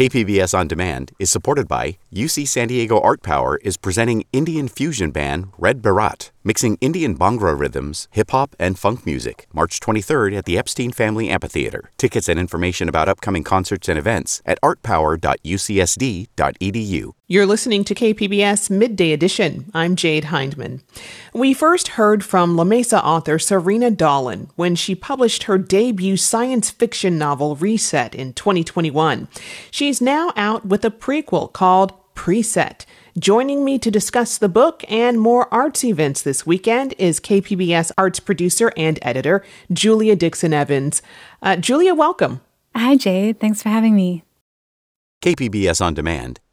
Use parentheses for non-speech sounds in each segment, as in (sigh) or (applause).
KPBS On Demand is supported by UC San Diego Art Power is presenting Indian fusion band Red Baraat, mixing Indian Bhangra rhythms, hip hop, and funk music. March 23rd at the Epstein Family Amphitheater. Tickets and information about upcoming concerts and events at artpower.ucsd.edu. You're listening to KPBS Midday Edition. I'm Jade Hindman. We first heard from La Mesa author Sarina Dahlan when she published her debut science fiction novel Reset in 2021. She's now out with a prequel called Preset. Joining me to discuss the book and more arts events this weekend is KPBS arts producer and editor Julia Dixon Evans. Uh, Julia, welcome. Hi, Jade. Thanks for having me. KPBS On Demand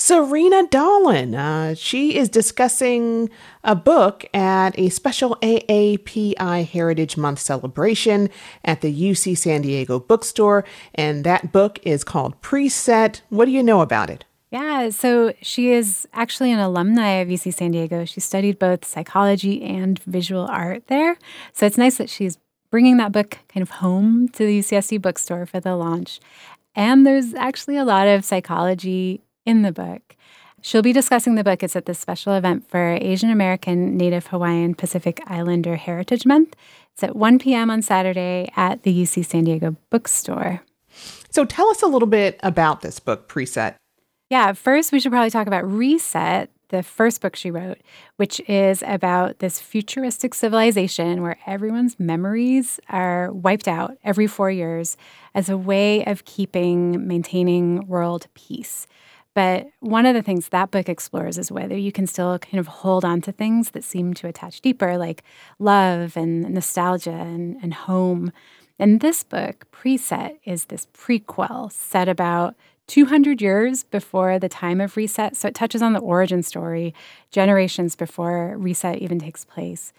Sarina Dahlan. Uh, she is discussing a book at a special AAPI Heritage Month celebration at the UC San Diego bookstore, and that book is called Preset. What do you know about it? Yeah, so she is actually an alumni of UC San Diego. She studied both psychology and visual art there. So it's nice that she's bringing that book kind of home to the UCSD bookstore for the launch. And there's actually a lot of psychology in the book. She'll be discussing the book. It's at this special event for Asian American, Native Hawaiian, Pacific Islander Heritage Month. It's at 1 p.m. on Saturday at the UC San Diego bookstore. So tell us a little bit about this book, Preset. Yeah, first we should probably talk about Reset, the first book she wrote, which is about this futuristic civilization where everyone's memories are wiped out every four years as a way of keeping, maintaining world peace. But one of the things that book explores is whether you can still kind of hold on to things that seem to attach deeper, like love and nostalgia and, and home. And this book, Preset, is this prequel set about 200 years before the time of Reset. So it touches on the origin story, generations before Reset even takes place.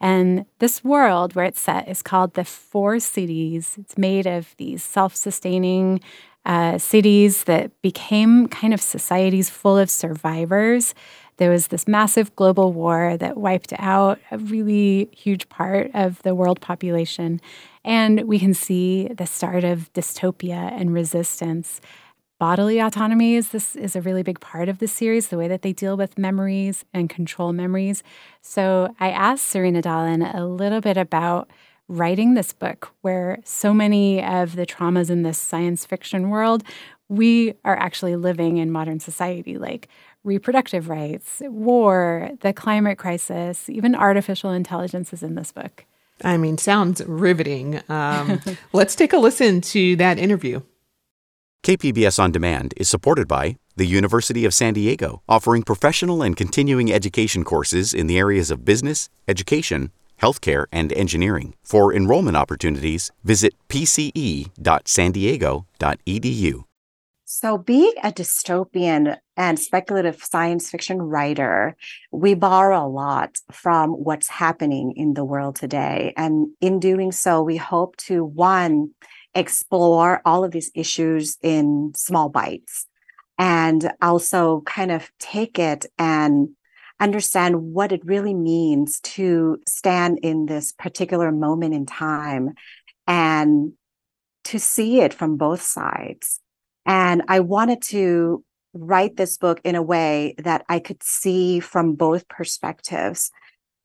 And this world where it's set is called the Four Cities. It's made of these self sustaining uh, cities that became kind of societies full of survivors. There was this massive global war that wiped out a really huge part of the world population. And we can see the start of dystopia and resistance. Bodily autonomy is this is a really big part of the series, the way that they deal with memories and control memories. So I asked Sarina Dahlan a little bit about writing this book where so many of the traumas in this science fiction world we are actually living in modern society like reproductive rights war the climate crisis even artificial intelligence is in this book. I mean sounds riveting. Um, (laughs) let's take a listen to that interview. Kpbs on demand is supported by the University of San Diego, offering professional and continuing education courses in the areas of business, education, healthcare, and engineering. For enrollment opportunities, visit pce.sandiego.edu. So, being a dystopian and speculative science fiction writer, we borrow a lot from what's happening in the world today. And in doing so, we hope to one, explore all of these issues in small bites and also kind of take it and understand what it really means to stand in this particular moment in time and to see it from both sides. And I wanted to write this book in a way that I could see from both perspectives.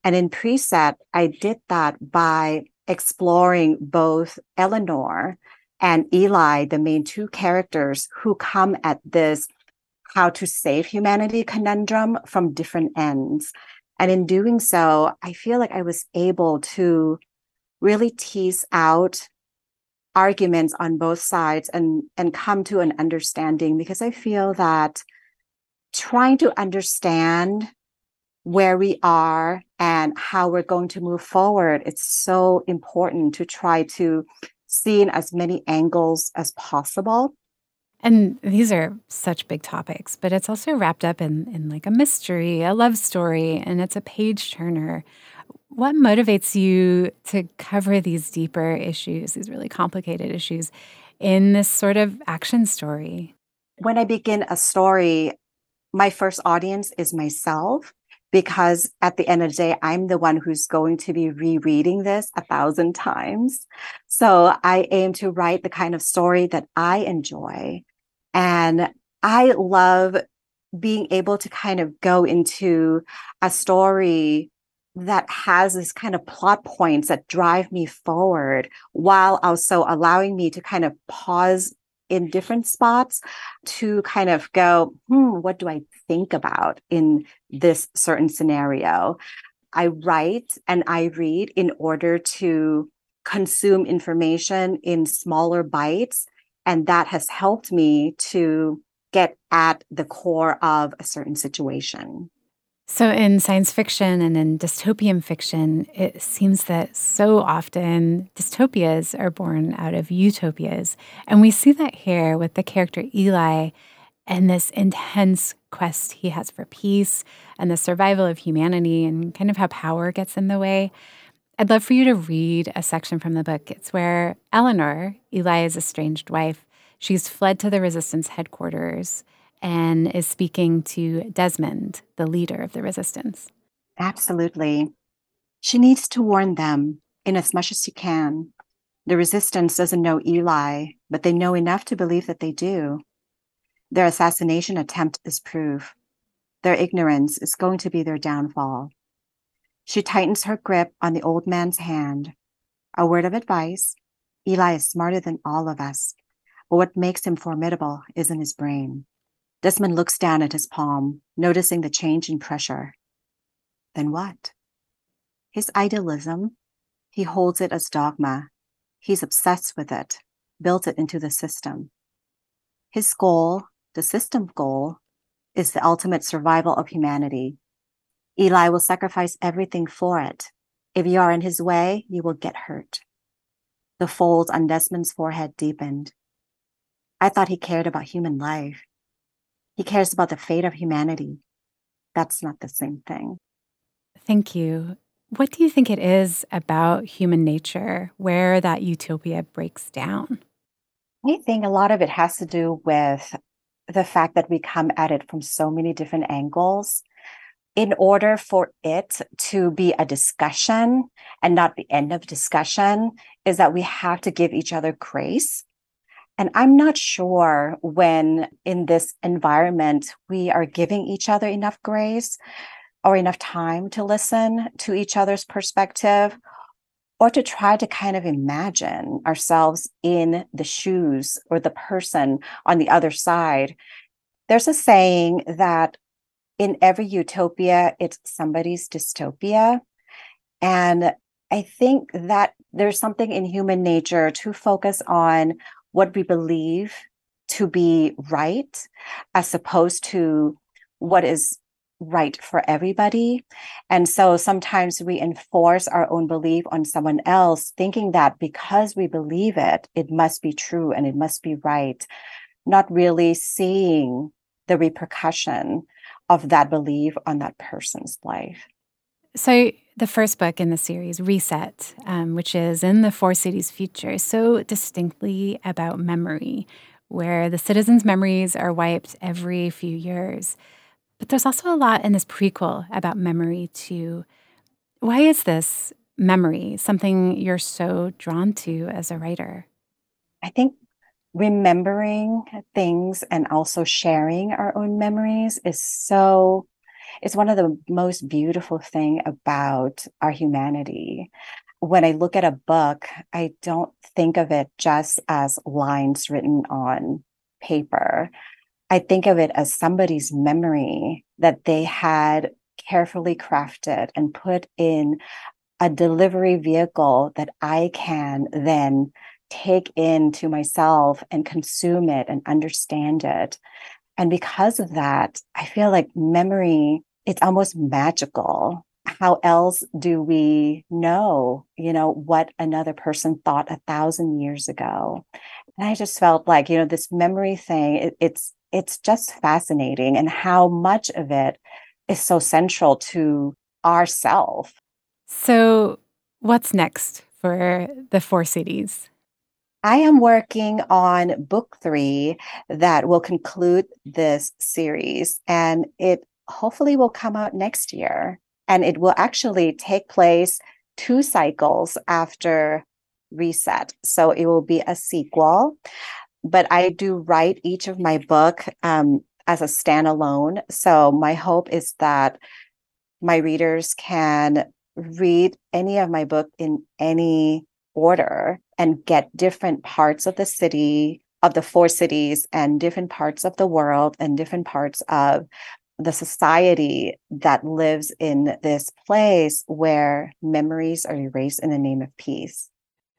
And in Preset, I did that by exploring both Eleanor and Eli, the main two characters who come at this how to save humanity conundrum from different ends. And in doing so, I feel like I was able to really tease out arguments on both sides and, and come to an understanding because I feel that trying to understand where we are and how we're going to move forward, it's so important to try to see in as many angles as possible and these are such big topics, but it's also wrapped up in, in like a mystery, a love story, and it's a page turner. What motivates you to cover these deeper issues, these really complicated issues, in this sort of action story? When I begin a story, my first audience is myself because at the end of the day, I'm the one who's going to be rereading this a thousand times. So I aim to write the kind of story that I enjoy. And I love being able to kind of go into a story that has this kind of plot points that drive me forward while also allowing me to kind of pause in different spots to kind of go, hmm, what do I think about in this certain scenario? I write and I read in order to consume information in smaller bites. And that has helped me to get at the core of a certain situation. So, in science fiction and in dystopian fiction, it seems that so often dystopias are born out of utopias. And we see that here with the character Eli and this intense quest he has for peace and the survival of humanity and kind of how power gets in the way. I'd love for you to read a section from the book. It's where Eleanor, Eli's estranged wife, she's fled to the resistance headquarters and is speaking to Desmond, the leader of the resistance. Absolutely. She needs to warn them in as much as she can. The resistance doesn't know Eli, but they know enough to believe that they do. Their assassination attempt is proof. Their ignorance is going to be their downfall. She tightens her grip on the old man's hand. A word of advice Eli is smarter than all of us, but what makes him formidable is in his brain. Desmond looks down at his palm, noticing the change in pressure. Then what? His idealism, he holds it as dogma. He's obsessed with it, built it into the system. His goal, the system goal, is the ultimate survival of humanity. Eli will sacrifice everything for it. If you are in his way, you will get hurt. The folds on Desmond's forehead deepened. I thought he cared about human life. He cares about the fate of humanity. That's not the same thing. Thank you. What do you think it is about human nature where that utopia breaks down? I think a lot of it has to do with the fact that we come at it from so many different angles. In order for it to be a discussion and not the end of discussion, is that we have to give each other grace and I'm not sure when in this environment we are giving each other enough grace or enough time to listen to each other's perspective or to try to kind of imagine ourselves in the shoes or the person on the other side. There's a saying that in every utopia, it's somebody's dystopia. And I think that there's something in human nature to focus on what we believe to be right as opposed to what is right for everybody. And so sometimes we enforce our own belief on someone else, thinking that because we believe it, it must be true and it must be right, not really seeing the repercussion of that belief on that person's life. So, the first book in the series, Reset, um, which is in the Four Cities future, so distinctly about memory, where the citizens' memories are wiped every few years. But there's also a lot in this prequel about memory, too. Why is this memory something you're so drawn to as a writer? I think remembering things and also sharing our own memories is so it's one of the most beautiful thing about our humanity. When i look at a book i don't think of it just as lines written on paper. I think of it as somebody's memory that they had carefully crafted and put in a delivery vehicle that i can then take in to myself and consume it and understand it and because of that, I feel like memory, it's almost magical. How else do we know, you know, what another person thought a thousand years ago? And I just felt like, you know, this memory thing, it, it's it's just fascinating and how much of it is so central to ourself. So what's next for the four cities? I am working on book three that will conclude this series, and it hopefully will come out next year. And it will actually take place two cycles after Reset. So it will be a sequel. But I do write each of my book um, as a standalone. So my hope is that my readers can read any of my book in any order and get different parts of the city of the four cities and different parts of the world and different parts of the society that lives in this place where memories are erased in the name of peace.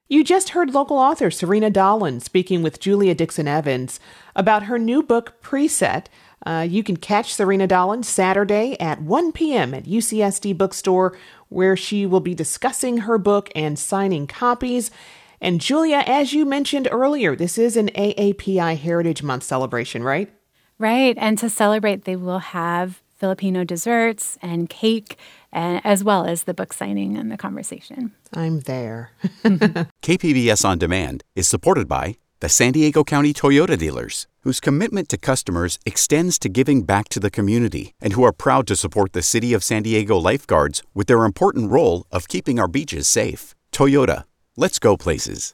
You just heard local author Sarina Dahlan speaking with Julia Dixon Evans about her new book, Preset. Uh, you can catch Sarina Dahlan Saturday at 1 p.m. at UCSD Bookstore, where she will be discussing her book and signing copies. And Julia, as you mentioned earlier, this is an AAPI Heritage Month celebration, right? Right. And to celebrate, they will have Filipino desserts and cake, and, as well as the book signing and the conversation. I'm there. (laughs) KPBS On Demand is supported by the San Diego County Toyota dealers, whose commitment to customers extends to giving back to the community and who are proud to support the City of San Diego lifeguards with their important role of keeping our beaches safe. Toyota, let's go places.